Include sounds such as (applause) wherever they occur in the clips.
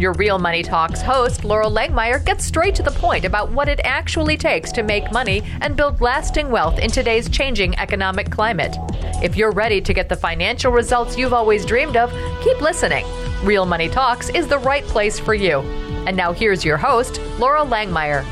Your Real Money Talks host, Loral Langemeier, gets straight to the point about what it actually takes to make money and build lasting wealth in today's changing economic climate. If you're ready to get the financial results you've always dreamed of, keep listening. Real Money Talks is the right place for you. And now here's your host, Loral Langemeier.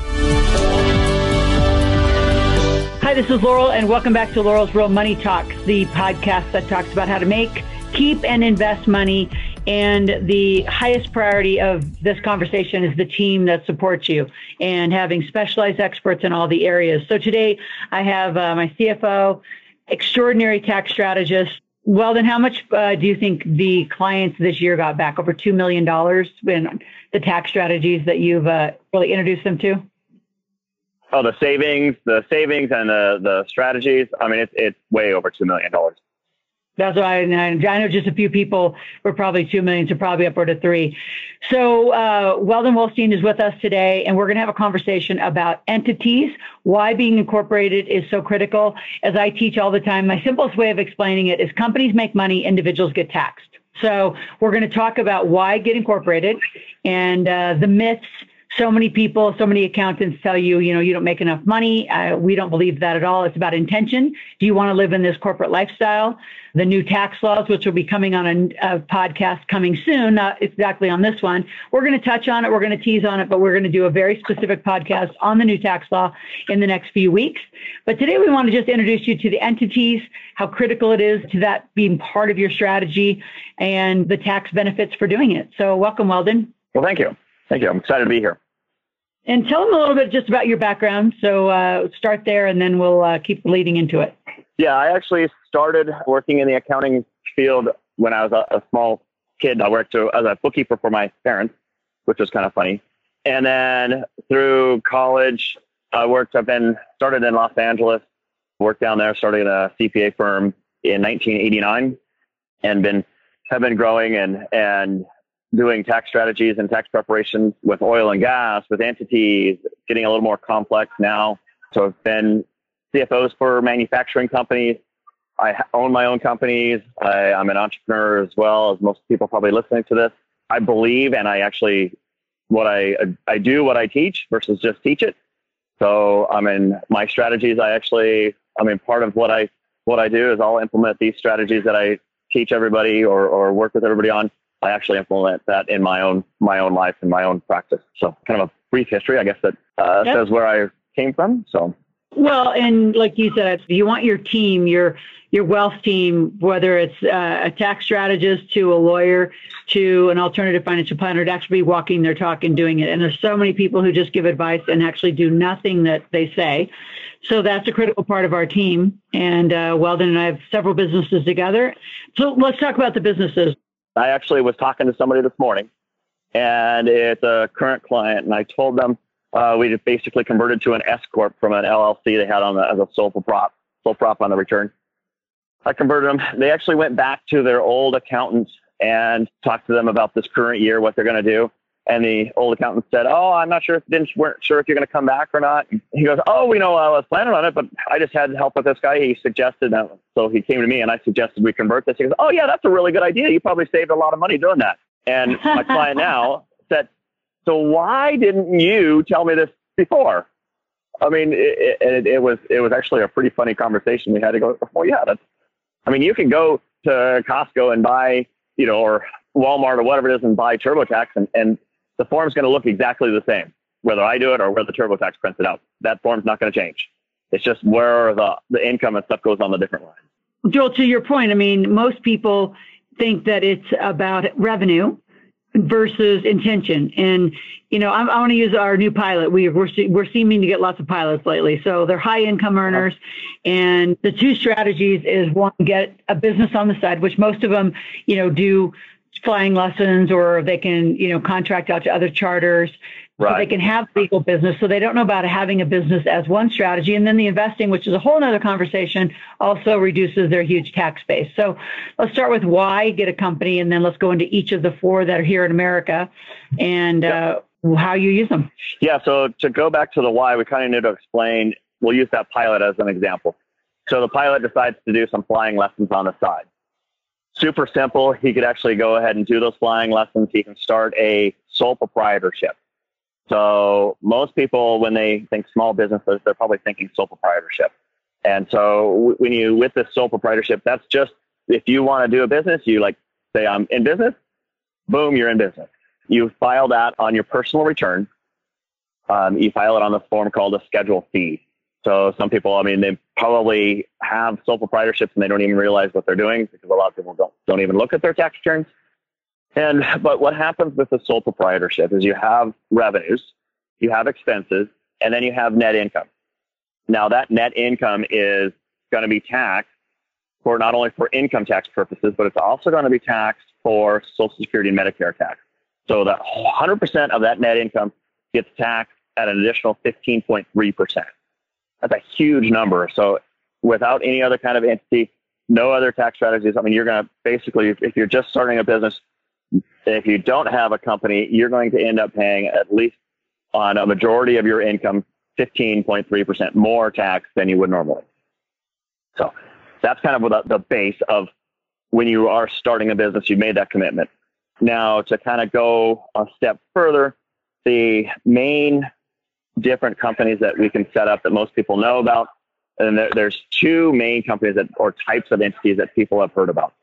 Hi, this is Loral, and welcome back to Loral's Real Money Talks, the podcast that talks about how to make, keep, and invest money. And the highest priority of this conversation is the team that supports you and having specialized experts in all the areas. So today I have uh, my CFO, extraordinary tax strategist. Well, then, how much uh, do you think the clients this year got back? Over $2 million in the tax strategies that you've uh, really introduced them to? Oh, the savings, the savings and the, the strategies. I mean, it's, it's way over $2 million. That's why I, I know just a few people were probably 2 million, so probably upward of three. So, uh, Weldon Wolstein is with us today, and we're going to have a conversation about entities, why being incorporated is so critical. As I teach all the time, my simplest way of explaining it is companies make money, individuals get taxed. So, we're going to talk about why get incorporated and uh, the myths so many people, so many accountants tell you, you know, you don't make enough money. Uh, we don't believe that at all. It's about intention. Do you want to live in this corporate lifestyle? The new tax laws, which will be coming on a, a podcast coming soon, not exactly on this one. We're going to touch on it. We're going to tease on it, but we're going to do a very specific podcast on the new tax law in the next few weeks. But today we want to just introduce you to the entities, how critical it is to that being part of your strategy and the tax benefits for doing it. So welcome, Weldon. Well, thank you. Thank you. I'm excited to be here. And tell them a little bit just about your background. So uh, start there, and then we'll uh, keep leading into it. Yeah, I actually started working in the accounting field when I was a, a small kid. I worked as a bookkeeper for my parents, which was kind of funny. And then through college, I worked. I've been started in Los Angeles, worked down there, started a CPA firm in 1989, and been have been growing and and doing tax strategies and tax preparations with oil and gas, with entities, getting a little more complex now. So I've been CFOs for manufacturing companies. I own my own companies. I, I'm an entrepreneur as well, as most people probably listening to this. I believe and I actually what I I do what I teach versus just teach it. So I mean my strategies I actually I mean part of what I what I do is I'll implement these strategies that I teach everybody or, or work with everybody on I actually implement that in my own my own life and my own practice. So kind of a brief history, I guess that uh, yep. says where I came from. So well, and like you said, you want your team, your your wealth team, whether it's uh, a tax strategist to a lawyer to an alternative financial planner, to actually be walking their talk and doing it. And there's so many people who just give advice and actually do nothing that they say. So that's a critical part of our team. And uh, Weldon and I have several businesses together. So let's talk about the businesses. I actually was talking to somebody this morning, and it's a current client, and I told them uh, we basically converted to an S corp from an LLC they had on the, as a sole prop, sole prop on the return. I converted them. They actually went back to their old accountants and talked to them about this current year, what they're going to do. And the old accountant said, "Oh, I'm not sure if didn't weren't sure if you're going to come back or not." He goes, "Oh, we know uh, I was planning on it, but I just had help with this guy. He suggested that, so he came to me and I suggested we convert this." He goes, "Oh yeah, that's a really good idea. You probably saved a lot of money doing that." And my client now (laughs) said, "So why didn't you tell me this before?" I mean, it, it, it was it was actually a pretty funny conversation we had to go. Well, yeah, that's. I mean, you can go to Costco and buy, you know, or Walmart or whatever it is, and buy TurboTax, and and the form's going to look exactly the same, whether I do it or whether TurboTax prints it out. That form's not going to change. It's just where the, the income and stuff goes on the different lines. Joel, to your point, I mean, most people think that it's about revenue versus intention. And, you know, I, I want to use our new pilot. We, we're, we're seeming to get lots of pilots lately. So they're high income uh-huh. earners. And the two strategies is one, get a business on the side, which most of them, you know, do flying lessons or they can, you know, contract out to other charters. Right. So they can have legal business. So they don't know about having a business as one strategy. And then the investing, which is a whole other conversation, also reduces their huge tax base. So let's start with why get a company, and then let's go into each of the four that are here in America and yep. uh, how you use them. Yeah. So to go back to the why, we kind of need to explain. We'll use that pilot as an example. So the pilot decides to do some flying lessons on the side. Super simple. He could actually go ahead and do those flying lessons. He can start a sole proprietorship. So most people, when they think small businesses, they're probably thinking sole proprietorship. And so when you with this sole proprietorship, that's just if you want to do a business, you like say I'm in business, boom, you're in business. You file that on your personal return. Um, you file it on the form called a Schedule C. So some people, I mean, they probably have sole proprietorships and they don't even realize what they're doing because a lot of people don't don't even look at their tax returns. And but what happens with a sole proprietorship is you have revenues, you have expenses, and then you have net income. Now that net income is going to be taxed for not only for income tax purposes, but it's also going to be taxed for Social Security and Medicare tax. So that 100% of that net income gets taxed at an additional 15.3%. That's a huge number. So without any other kind of entity, no other tax strategies. I mean, you're going to basically, if you're just starting a business, if you don't have a company, you're going to end up paying at least on a majority of your income 15.3% more tax than you would normally. So that's kind of the, the base of when you are starting a business, you've made that commitment. Now, to kind of go a step further, the main different companies that we can set up that most people know about, and there, there's two main companies that or types of entities that people have heard about.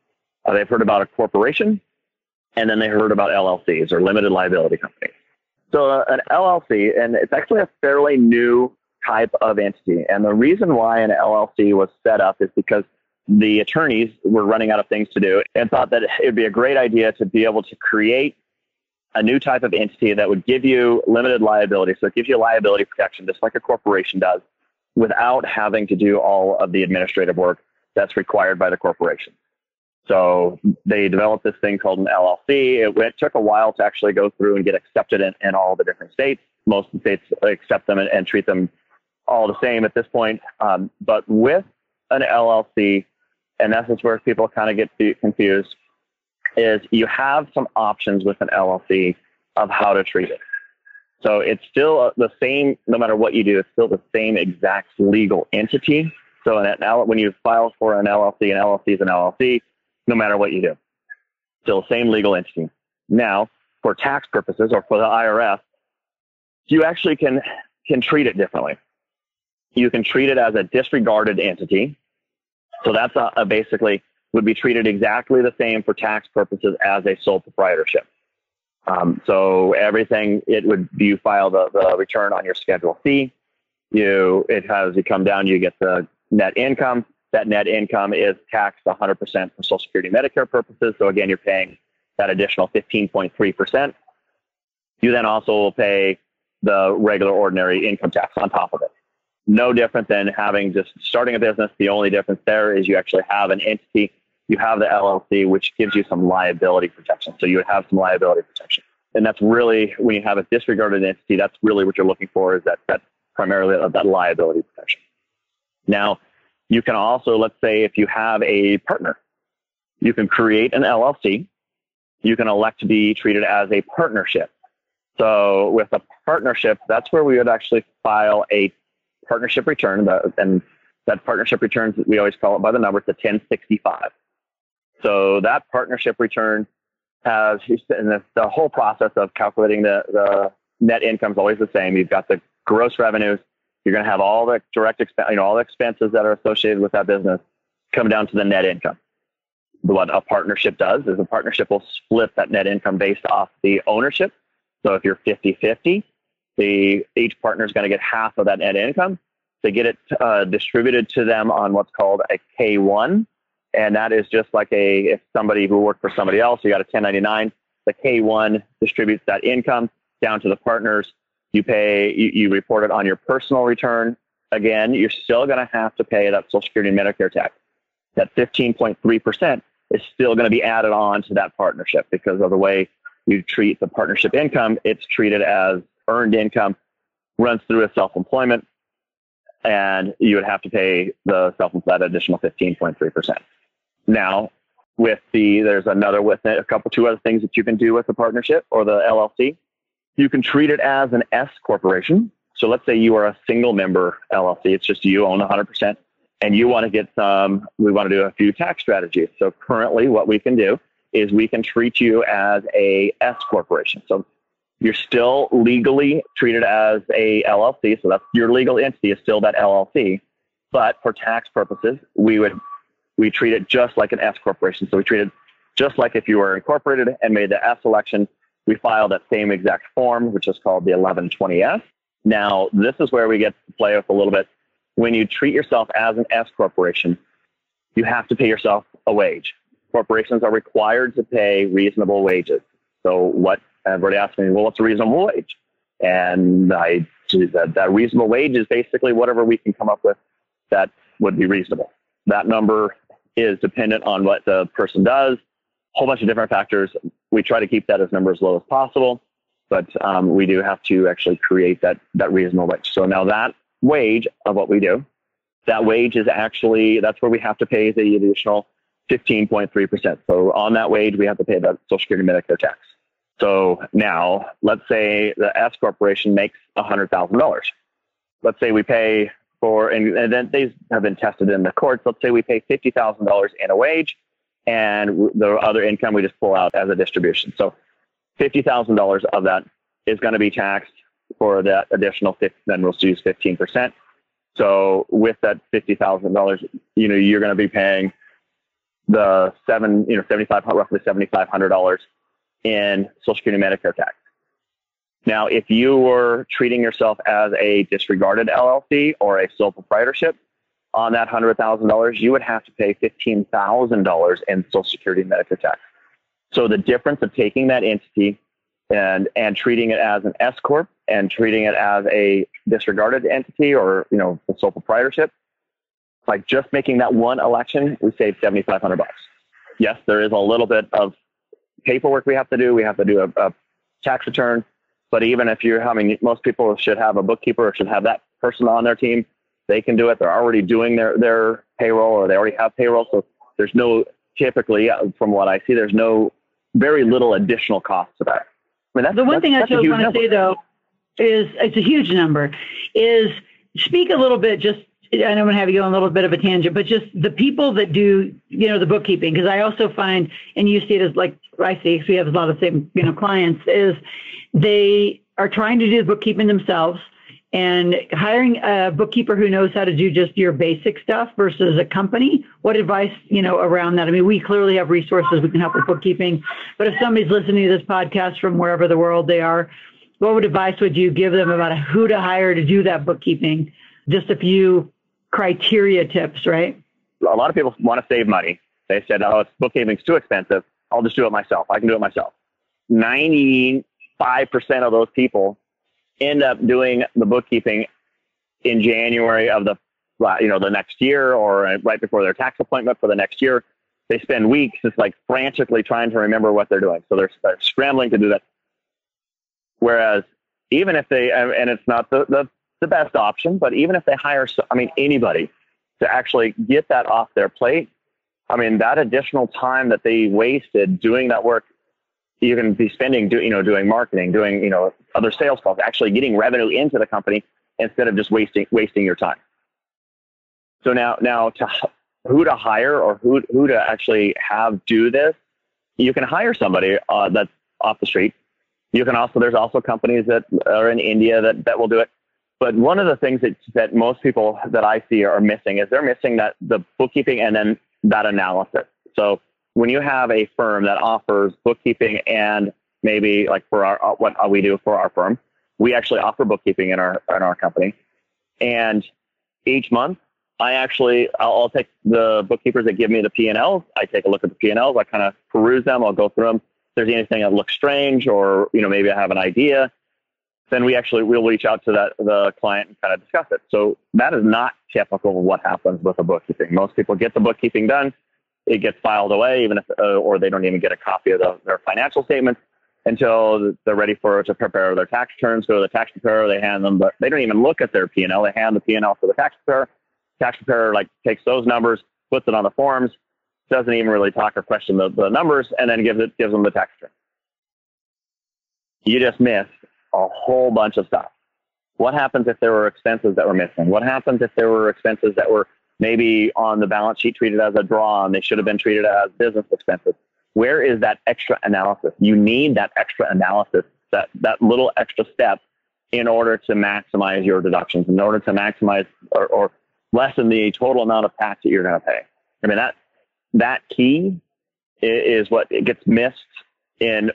Uh, they've heard about a corporation, and then they heard about LLCs or limited liability companies. So uh, an LLC, and it's actually a fairly new type of entity. And the reason why an LLC was set up is because the attorneys were running out of things to do and thought that it would be a great idea to be able to create a new type of entity that would give you limited liability. So it gives you liability protection, just like a corporation does, without having to do all of the administrative work that's required by the corporation. So they developed this thing called an LLC. It, it took a while to actually go through and get accepted in, in all the different states. Most states accept them and, and, treat them all the same at this point. Um, but with an LLC, and that's where people kind of get confused, is you have some options with an LLC of how to treat it. So it's still the same, no matter what you do, it's still the same exact legal entity. So when you file for an LLC, an LLC is an LLC no matter what you do. Still the same legal entity. Now, for tax purposes or for the IRS, you actually can can treat it differently. You can treat it as a disregarded entity. So that's a, a basically would be treated exactly the same for tax purposes as a sole proprietorship. Um, so everything it would you file the, the return on your Schedule C. You it has you come down, you get the net income that net income is taxed 100% for Social Security Medicare purposes. So again, you're paying that additional 15.3%. You then also will pay the regular ordinary income tax on top of it. No different than having just starting a business. The only difference there is you actually have an entity. You have the LLC, which gives you some liability protection. So you would have some liability protection. And that's really, when you have a disregarded entity, that's really what you're looking for is that, that primarily that liability protection. Now, you can also, let's say, if you have a partner, you can create an LLC. You can elect to be treated as a partnership. So with a partnership, that's where we would actually file a partnership return. And that partnership return, we always call it by the number, it's a 1065. So that partnership return has, and the, the whole process of calculating the, the net income is always the same. You've got the gross revenues, you're going to have all the direct expense, you know, all the expenses that are associated with that business come down to the net income. What a partnership does is a partnership will split that net income based off the ownership. So if you're 50 50, the each partner is going to get half of that net income. They get it uh, distributed to them on what's called a K1, and that is just like a if somebody who worked for somebody else, you got a 1099. The K1 distributes that income down to the partners you pay, you, you report it on your personal return. Again, you're still going to have to pay that Social Security and Medicare tax. That 15.3% is still going to be added on to that partnership because of the way you treat the partnership income. It's treated as earned income runs through a self-employment, and you would have to pay the self-employed additional 15.3%. Now, with the there's another with it, a couple two other things that you can do with the partnership or the LLC. You can treat it as an S corporation. So let's say you are a single member LLC. It's just you own 100%, and you want to get some. We want to do a few tax strategies. So currently, what we can do is we can treat you as a S corporation. So you're still legally treated as a LLC. So that's your legal entity is still that LLC. But for tax purposes, we would we treat it just like an S corporation. So we treat it just like if you were incorporated and made the S election. We file that same exact form, which is called the 1120S. Now, this is where we get to play with a little bit. When you treat yourself as an S corporation, you have to pay yourself a wage. Corporations are required to pay reasonable wages. So, what everybody asks me, well, what's a reasonable wage? And I that, that reasonable wage is basically whatever we can come up with that would be reasonable. That number is dependent on what the person does, a whole bunch of different factors. We try to keep that as number as low as possible, but um, we do have to actually create that that reasonable wage. So now that wage of what we do, that wage is actually that's where we have to pay the additional 15.3%. So on that wage, we have to pay the Social Security Medicare tax. So now, let's say the S corporation makes $100,000. Let's say we pay for, and, and then these have been tested in the courts. Let's say we pay $50,000 in a wage and the other income we just pull out as a distribution. So $50,000 of that is going to be taxed for that additional 50, then we'll use 15%. So with that $50,000, you know, you're going to be paying the seven, you know, 75, roughly $7,500 in Social Security Medicare tax. Now, if you were treating yourself as a disregarded LLC or a sole proprietorship on that $100,000, you would have to pay $15,000 in Social Security and Medicare tax. So the difference of taking that entity and, and treating it as an S corp and treating it as a disregarded entity or you know a sole proprietorship, by just making that one election, we save 7,500 bucks. Yes, there is a little bit of paperwork we have to do. We have to do a, a tax return. But even if you're having, most people should have a bookkeeper or should have that person on their team. They can do it. They're already doing their, their payroll or they already have payroll. So there's no, typically, uh, from what I see, there's no very little additional cost to that. I mean, that's, the one thing I just want to say though is it's a huge number. Is speak a little bit just I I'm going to have you go on a little bit of a tangent, but just the people that do, you know, the bookkeeping, because I also find, and you see it as like I see, because we have a lot of same, you know, clients, is they are trying to do the bookkeeping themselves and hiring a bookkeeper who knows how to do just your basic stuff versus a company. What advice, you know, around that? I mean, we clearly have resources we can help with bookkeeping, but if somebody's listening to this podcast from wherever the world they are, what would advice would you give them about who to hire to do that bookkeeping? Just a few criteria tips, right? A lot of people want to save money. They said, oh, it's bookkeeping's too expensive. I'll just do it myself. I can do it myself. 95% of those people end up doing the bookkeeping in January of the you know the next year or right before their tax appointment for the next year. They spend weeks just like frantically trying to remember what they're doing. So they're, they're scrambling to do that. Whereas even if they and it's not the, the the best option. But even if they hire, I mean, anybody to actually get that off their plate, I mean, that additional time that they wasted doing that work, you can be spending, do, you know, doing marketing, doing, you know, other sales calls, actually getting revenue into the company instead of just wasting wasting your time. So now, now to who to hire or who who to actually have do this, you can hire somebody uh, that's off the street. You can also there's also companies that are in India that that will do it. But one of the things that, that most people that I see are missing is they're missing that the bookkeeping and then that analysis. So when you have a firm that offers bookkeeping and maybe like for our what we do for our firm, we actually offer bookkeeping in our in our company, and each month I actually I'll, I'll take the bookkeepers that give me the P and Ls. I take a look at the P and Ls. I kind of peruse them. I'll go through them. If there's anything that looks strange, or you know maybe I have an idea, then we actually will reach out to that the client and kind of discuss it. So that is not typical of what happens with a bookkeeping. Most people get the bookkeeping done, it gets filed away, even if uh, or they don't even get a copy of the, their financial statements. until they're ready for to prepare their tax returns. Go to the tax preparer, they hand them, but they don't even look at their P and L. They hand the P and L to the tax preparer. Tax preparer like takes those numbers, puts it on the forms, doesn't even really talk or question the, the numbers, and then gives it gives them the tax return. You just missed a whole bunch of stuff. What happens if there were expenses that were missing? What happens if there were expenses that were maybe on the balance sheet treated as a draw and they should have been treated as business expenses? Where is that extra analysis? You need that extra analysis, that, that little extra step in order to maximize your deductions, in order to maximize or, or lessen the total amount of tax that you're going to pay. I mean, that, that key is what gets missed in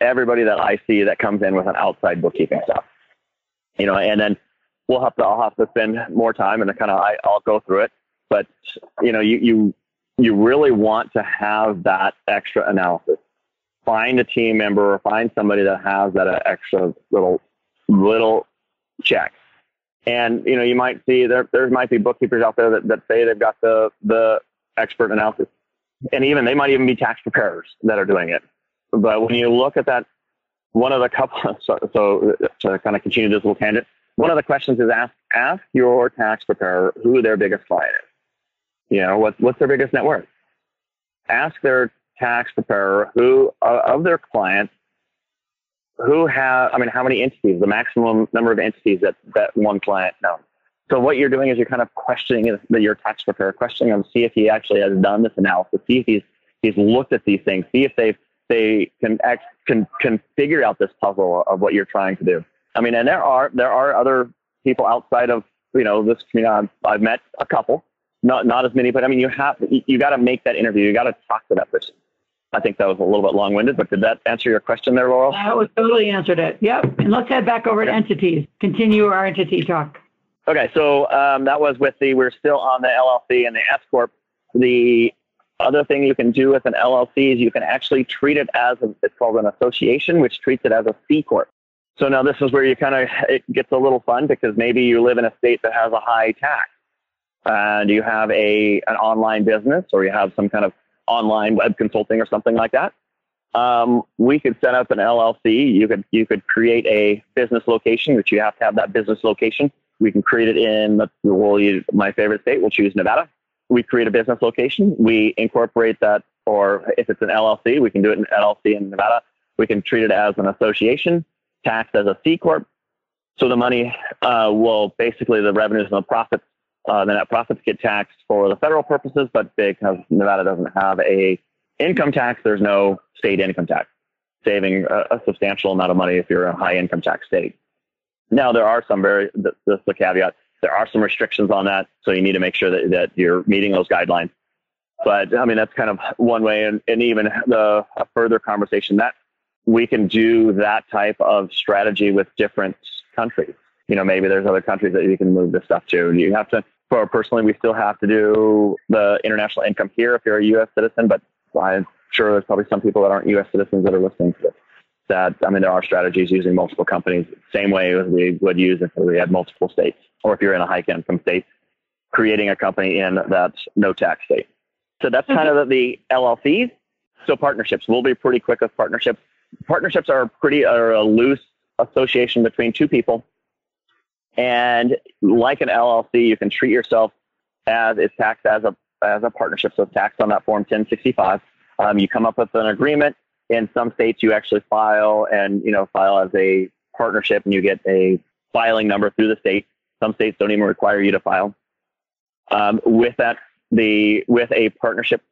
everybody that I see that comes in with an outside bookkeeping stuff. You know, and then we'll have to I'll have to spend more time and kind of I, I'll go through it. But you know, you you you really want to have that extra analysis. Find a team member or find somebody that has that uh, extra little little check. And you know, you might see there there might be bookkeepers out there that, that say they've got the the expert analysis. And even they might even be tax preparers that are doing it. But when you look at that, one of the couple, (laughs) so, so to kind of continue this little tangent, one of the questions is ask, ask your tax preparer who their biggest client is. You know, what, what's their biggest net worth? Ask their tax preparer who, uh, of their clients, who have, I mean, how many entities, the maximum number of entities that, that one client knows. So what you're doing is you're kind of questioning your tax preparer, questioning him, see if he actually has done this analysis, see if he's, he's looked at these things, see if they've they can ex- can can figure out this puzzle of what you're trying to do. I mean, and there are there are other people outside of you know this community. I've, I've met a couple, not not as many, but I mean, you have you, got to make that interview. You got to talk to that person. I think that was a little bit long winded, but did that answer your question there, Loral? That was totally answered it. Yep. And let's head back over to entities. Continue our entity talk. Okay, so um, that was with the we're still on the LLC and the S corp. The other thing you can do with an LLC is you can actually treat it as a, it's called an association, which treats it as a C corp. So now this is where you kind of it gets a little fun because maybe you live in a state that has a high tax, and you have a an online business or you have some kind of online web consulting or something like that. Um, we could set up an LLC. You could you could create a business location, which you have to have that business location. We can create it in the, well, you, my favorite state. We'll choose Nevada we create a business location. We incorporate that, or if it's an LLC, we can do it in LLC in Nevada. We can treat it as an association, taxed as a C corp. So the money uh, will basically the revenues and the profits, uh, the net profits get taxed for the federal purposes, but because Nevada doesn't have a income tax, there's no state income tax, saving a, a substantial amount of money if you're a high income tax state. Now there are some very this is the caveat there are some restrictions on that, so you need to make sure that, that you're meeting those guidelines. But I mean, that's kind of one way, and, and even the a further conversation that we can do that type of strategy with different countries. You know, maybe there's other countries that you can move this stuff to. You have to, for personally, we still have to do the international income here if you're a U.S. citizen, but I'm sure there's probably some people that aren't U.S. citizens that are listening to this that, I mean, there are strategies using multiple companies, same way as we would use if we had multiple states, or if you're in a high income state, creating a company in that no tax state. So that's kind of the, the LLCs. So partnerships, we'll be pretty quick with partnerships. Partnerships are pretty, are a loose association between two people. And like an LLC, you can treat yourself as it's taxed as a, as a partnership. So it's taxed on that form 1065. Um, you come up with an agreement in some states, you actually file and you know file as a partnership, and you get a filing number through the state. Some states don't even require you to file. Um, with that, the with a partnership.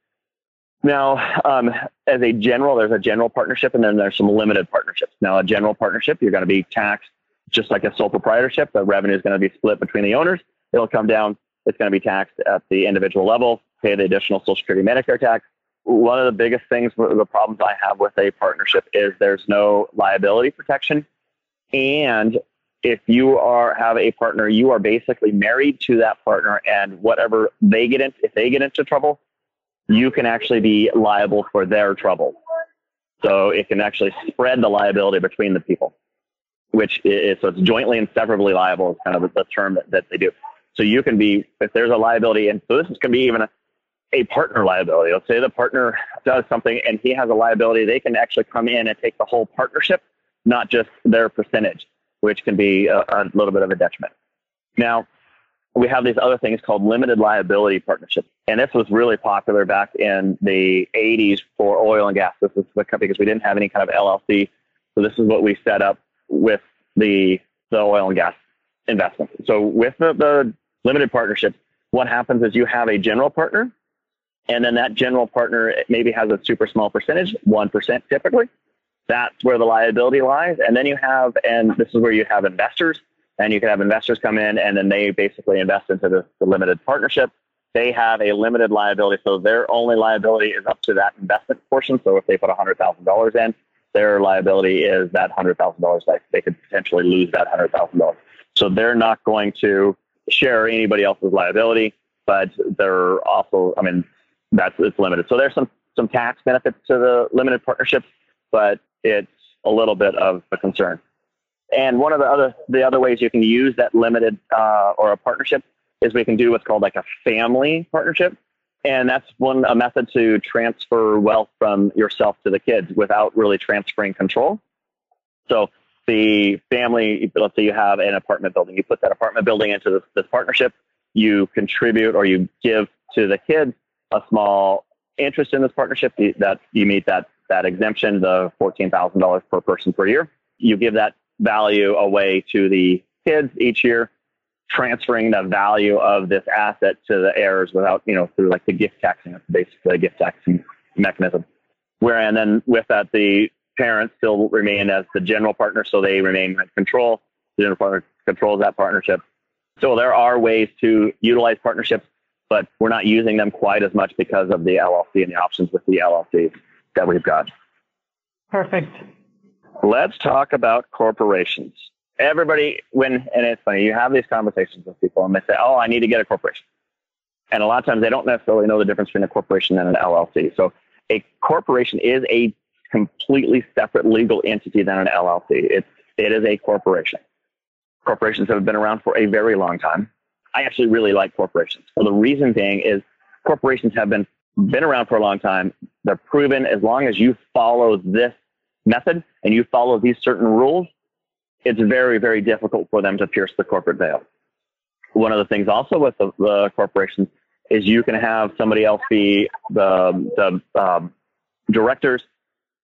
Now, um, as a general, there's a general partnership, and then there's some limited partnerships. Now, a general partnership, you're going to be taxed just like a sole proprietorship. The revenue is going to be split between the owners. It'll come down. It's going to be taxed at the individual level. Pay the additional Social Security Medicare tax one of the biggest things, the problems I have with a partnership is there's no liability protection. And if you are have a partner, you are basically married to that partner, and whatever they get into, if they get into trouble, you can actually be liable for their trouble. So it can actually spread the liability between the people, which is so it's jointly and severably liable is kind of the term that, that they do. So you can be if there's a liability, and so this can be even a, a partner liability. Let's say the partner does something and he has a liability, they can actually come in and take the whole partnership, not just their percentage, which can be a, a little bit of a detriment. Now, we have these other things called limited liability partnerships. And this was really popular back in the 80s for oil and gas. This is because we didn't have any kind of LLC. So this is what we set up with the, the oil and gas investment. So with the, the limited partnerships, what happens is you have a general partner, and then that general partner maybe has a super small percentage, 1% typically. That's where the liability lies. And then you have, and this is where you have investors and you can have investors come in and then they basically invest into the, the limited partnership. They have a limited liability, so their only liability is up to that investment portion. So if they put $100,000 in, their liability is that $100,000. Like they could potentially lose that $100,000. So they're not going to share anybody else's liability, but they're also, I mean, that's it's limited. So there's some some tax benefits to the limited partnerships, but it's a little bit of a concern. And one of the other the other ways you can use that limited uh, or a partnership is we can do what's called like a family partnership, and that's one a method to transfer wealth from yourself to the kids without really transferring control. So the family, let's say you have an apartment building, you put that apartment building into this, this partnership, you contribute or you give to the kids a small interest in this partnership that you meet that that exemption, the fourteen thousand dollars per person per year. You give that value away to the kids each year, transferring the value of this asset to the heirs without, you know, through like the gift taxing. It's basically a gift taxing mechanism. Where and then with that, the parents still remain as the general partner, so they remain in control. The general partner controls that partnership. So there are ways to utilize partnerships, but we're not using them quite as much because of the LLC and the options with the LLC that we've got. Perfect. Let's talk about corporations. Everybody, when, and it's funny, you have these conversations with people and they say, oh, I need to get a corporation. And a lot of times they don't necessarily know the difference between a corporation and an LLC. So a corporation is a completely separate legal entity than an LLC. It's, it is a corporation. Corporations have been around for a very long time. I actually really like corporations. Well, the reason being is corporations have been, been around for a long time. They're proven as long as you follow this method and you follow these certain rules, it's very, very difficult for them to pierce the corporate veil. One of the things also with the, the corporations is you can have somebody else be the, the um, directors.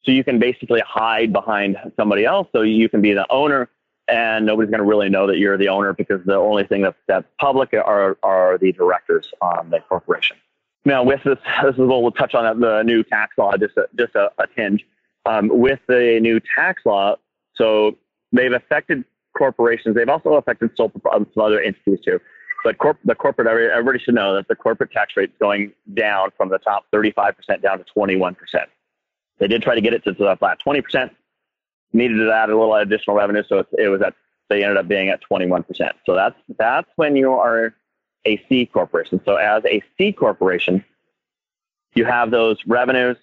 So you can basically hide behind somebody else. So you can be the owner and nobody's going to really know that you're the owner because the only thing that's, that's public are, are the directors on the corporation. Now, with this, this is what we'll touch on the new tax law just a, just a, a tinge um, with the new tax law. So they've affected corporations. They've also affected some other entities too. But corp- the corporate, everybody should know that the corporate tax rate is going down from the top 35% down to 21%. They did try to get it to the flat 20%, needed to add a little additional revenue. So it was at, they ended up being at 21%. So that's, that's when you are a C corporation. So as a C corporation, you have those revenues,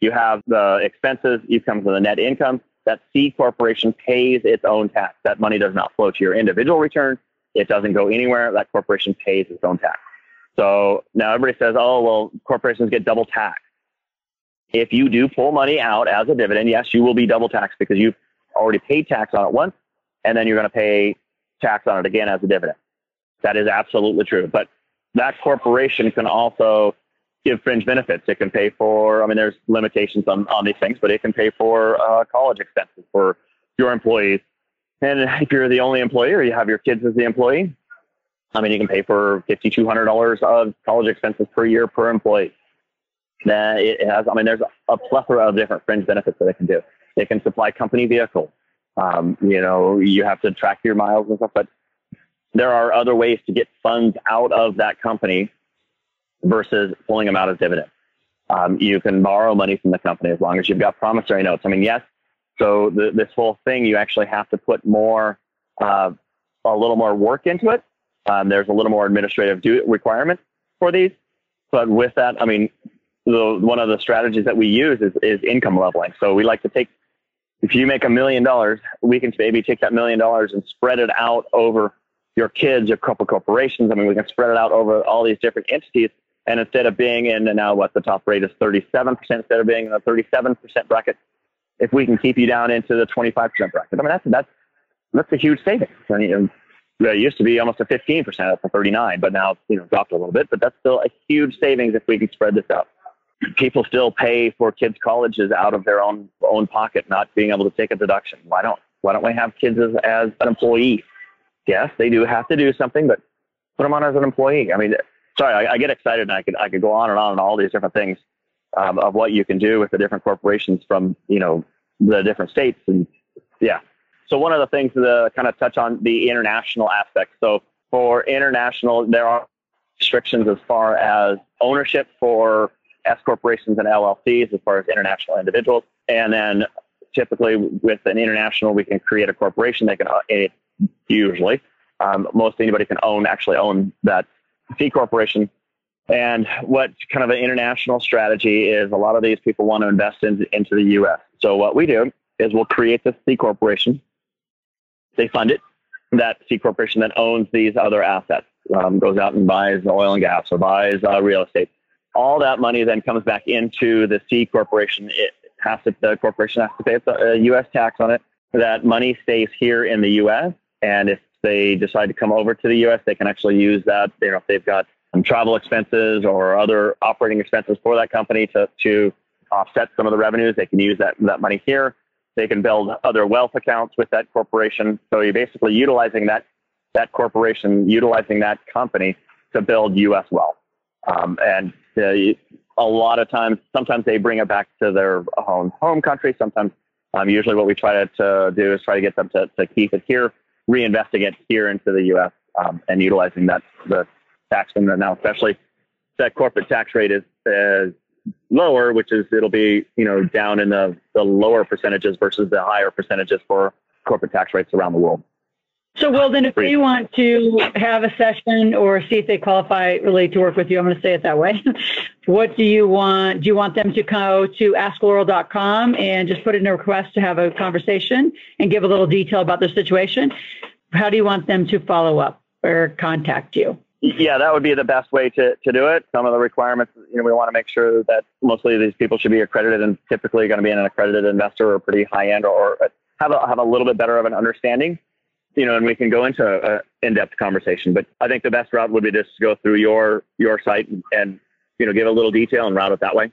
you have the expenses, you come to the net income. That C corporation pays its own tax. That money does not flow to your individual return. It doesn't go anywhere. That corporation pays its own tax. So now everybody says, oh, well, corporations get double tax. If you do pull money out as a dividend, yes, you will be double taxed because you've already paid tax on it once, and then you're going to pay tax on it again as a dividend. That is absolutely true. But that corporation can also give fringe benefits. It can pay for, I mean, there's limitations on, on these things, but it can pay for uh, college expenses for your employees. And if you're the only employee or you have your kids as the employee, I mean, you can pay for $5,200 of college expenses per year per employee. Then it has, I mean, there's a plethora of different fringe benefits that it can do. It can supply company vehicles. Um, you know, you have to track your miles and stuff, but there are other ways to get funds out of that company versus pulling them out as dividends. Um, you can borrow money from the company as long as you've got promissory notes. I mean, yes. So the, this whole thing, you actually have to put more, uh, a little more work into it. Um, there's a little more administrative do- requirements for these. But with that, I mean, the, one of the strategies that we use is, is income leveling. So we like to take, if you make a million dollars, we can maybe take that million dollars and spread it out over your kids, your couple corporations. I mean, we can spread it out over all these different entities And instead of being in, now what the top rate is 37%, instead of being in the 37% bracket, if we can keep you down into the 25% bracket, I mean, that's, that's, that's a huge savings. I mean, it used to be almost a 15%, that's a 39, but now, you know, dropped a little bit, but that's still a huge savings if we can spread this out. People still pay for kids' colleges out of their own own pocket, not being able to take a deduction. Why don't why don't we have kids as, as an employee? Yes, they do have to do something, but put them on as an employee. I mean, sorry, I, I get excited and I could I could go on and on and all these different things um, of what you can do with the different corporations from you know the different states and yeah. So one of the things to kind of touch on the international aspect. So for international, there are restrictions as far as ownership for S corporations and LLCs as far as international individuals, and then typically with an international, we can create a corporation. They can uh, usually um, most anybody can own actually own that C corporation. And what kind of an international strategy is a lot of these people want to invest in, into the U.S. So what we do is we'll create this C corporation. They fund it. That C corporation then owns these other assets, um, goes out and buys oil and gas or buys uh, real estate. All that money then comes back into the C corporation. It has to, the corporation has to pay a U.S. tax on it. That money stays here in the U.S. And if they decide to come over to the U.S., they can actually use that. You know, if they've got some travel expenses or other operating expenses for that company to, to offset some of the revenues, they can use that, that money here. They can build other wealth accounts with that corporation. So you're basically utilizing that, that corporation, utilizing that company to build U.S. wealth. Um, and uh, a lot of times, sometimes they bring it back to their home, home country. Sometimes, um, usually what we try to, to, do is try to get them to, to keep it here reinvesting it here into the U.S. Um, and utilizing that the tax and now especially that corporate tax rate is, is lower, which is it'll be you know down in the, the lower percentages versus the higher percentages for corporate tax rates around the world. So, well, then if they want to have a session or see if they qualify really to work with you, I'm going to say it that way. (laughs) what do you want? Do you want them to go to askloral.com and just put in a request to have a conversation and give a little detail about their situation? How do you want them to follow up or contact you? Yeah, that would be the best way to, to do it. Some of the requirements, you know, we want to make sure that mostly these people should be accredited and typically going to be an accredited investor or pretty high end or, or have a, have a little bit better of an understanding you know, and we can go into an in-depth conversation. But I think the best route would be just to go through your your site and, you know give a little detail and route it that way.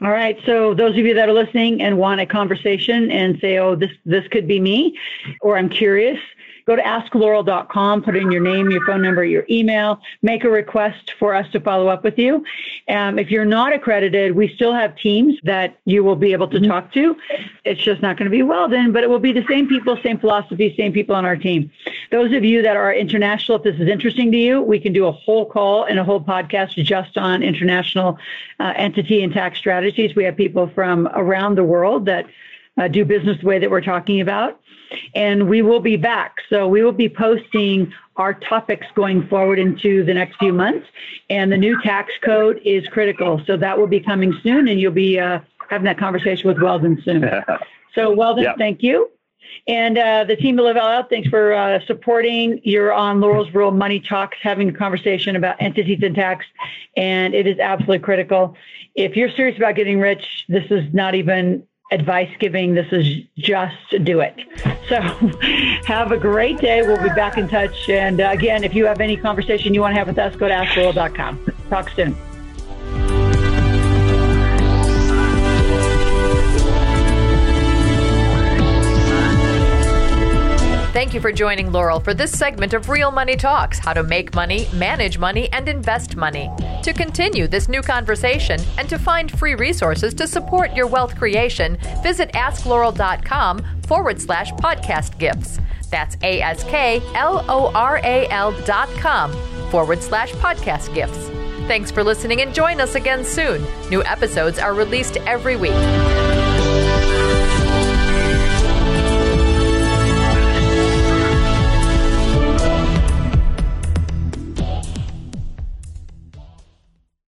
All right. So those of you that are listening and want a conversation and say, "Oh, this this could be me," or "I'm curious," go to askloral.com, put in your name, your phone number, your email, make a request for us to follow up with you. Um, if you're not accredited, we still have teams that you will be able to mm-hmm. talk to. It's just not going to be Weldon, but it will be the same people, same philosophy, same people on our team. Those of you that are international, if this is interesting to you, we can do a whole call and a whole podcast just on international uh, entity and tax strategies. We have people from around the world that uh, do business the way that we're talking about and we will be back. So we will be posting our topics going forward into the next few months. And the new tax code is critical. So that will be coming soon, and you'll be uh, having that conversation with Weldon soon. (laughs) so, Weldon, thank you. And uh, the team at Live Out, thanks for uh, supporting. You're on Loral's Real Money Talks, having a conversation about entities and tax, and it is absolutely critical. If you're serious about getting rich, this is not even advice giving. This is just do it. So have a great day. We'll be back in touch. And uh, again, if you have any conversation you want to have with us, go to askloral.com. Talk soon. Thank you for joining Loral for this segment of Real Money Talks how to make money, manage money, and invest money. To continue this new conversation and to find free resources to support your wealth creation, visit askloral.com forward slash podcast gifts. That's A S K L O R A L dot com forward slash podcast gifts. Thanks for listening and join us again soon. New episodes are released every week.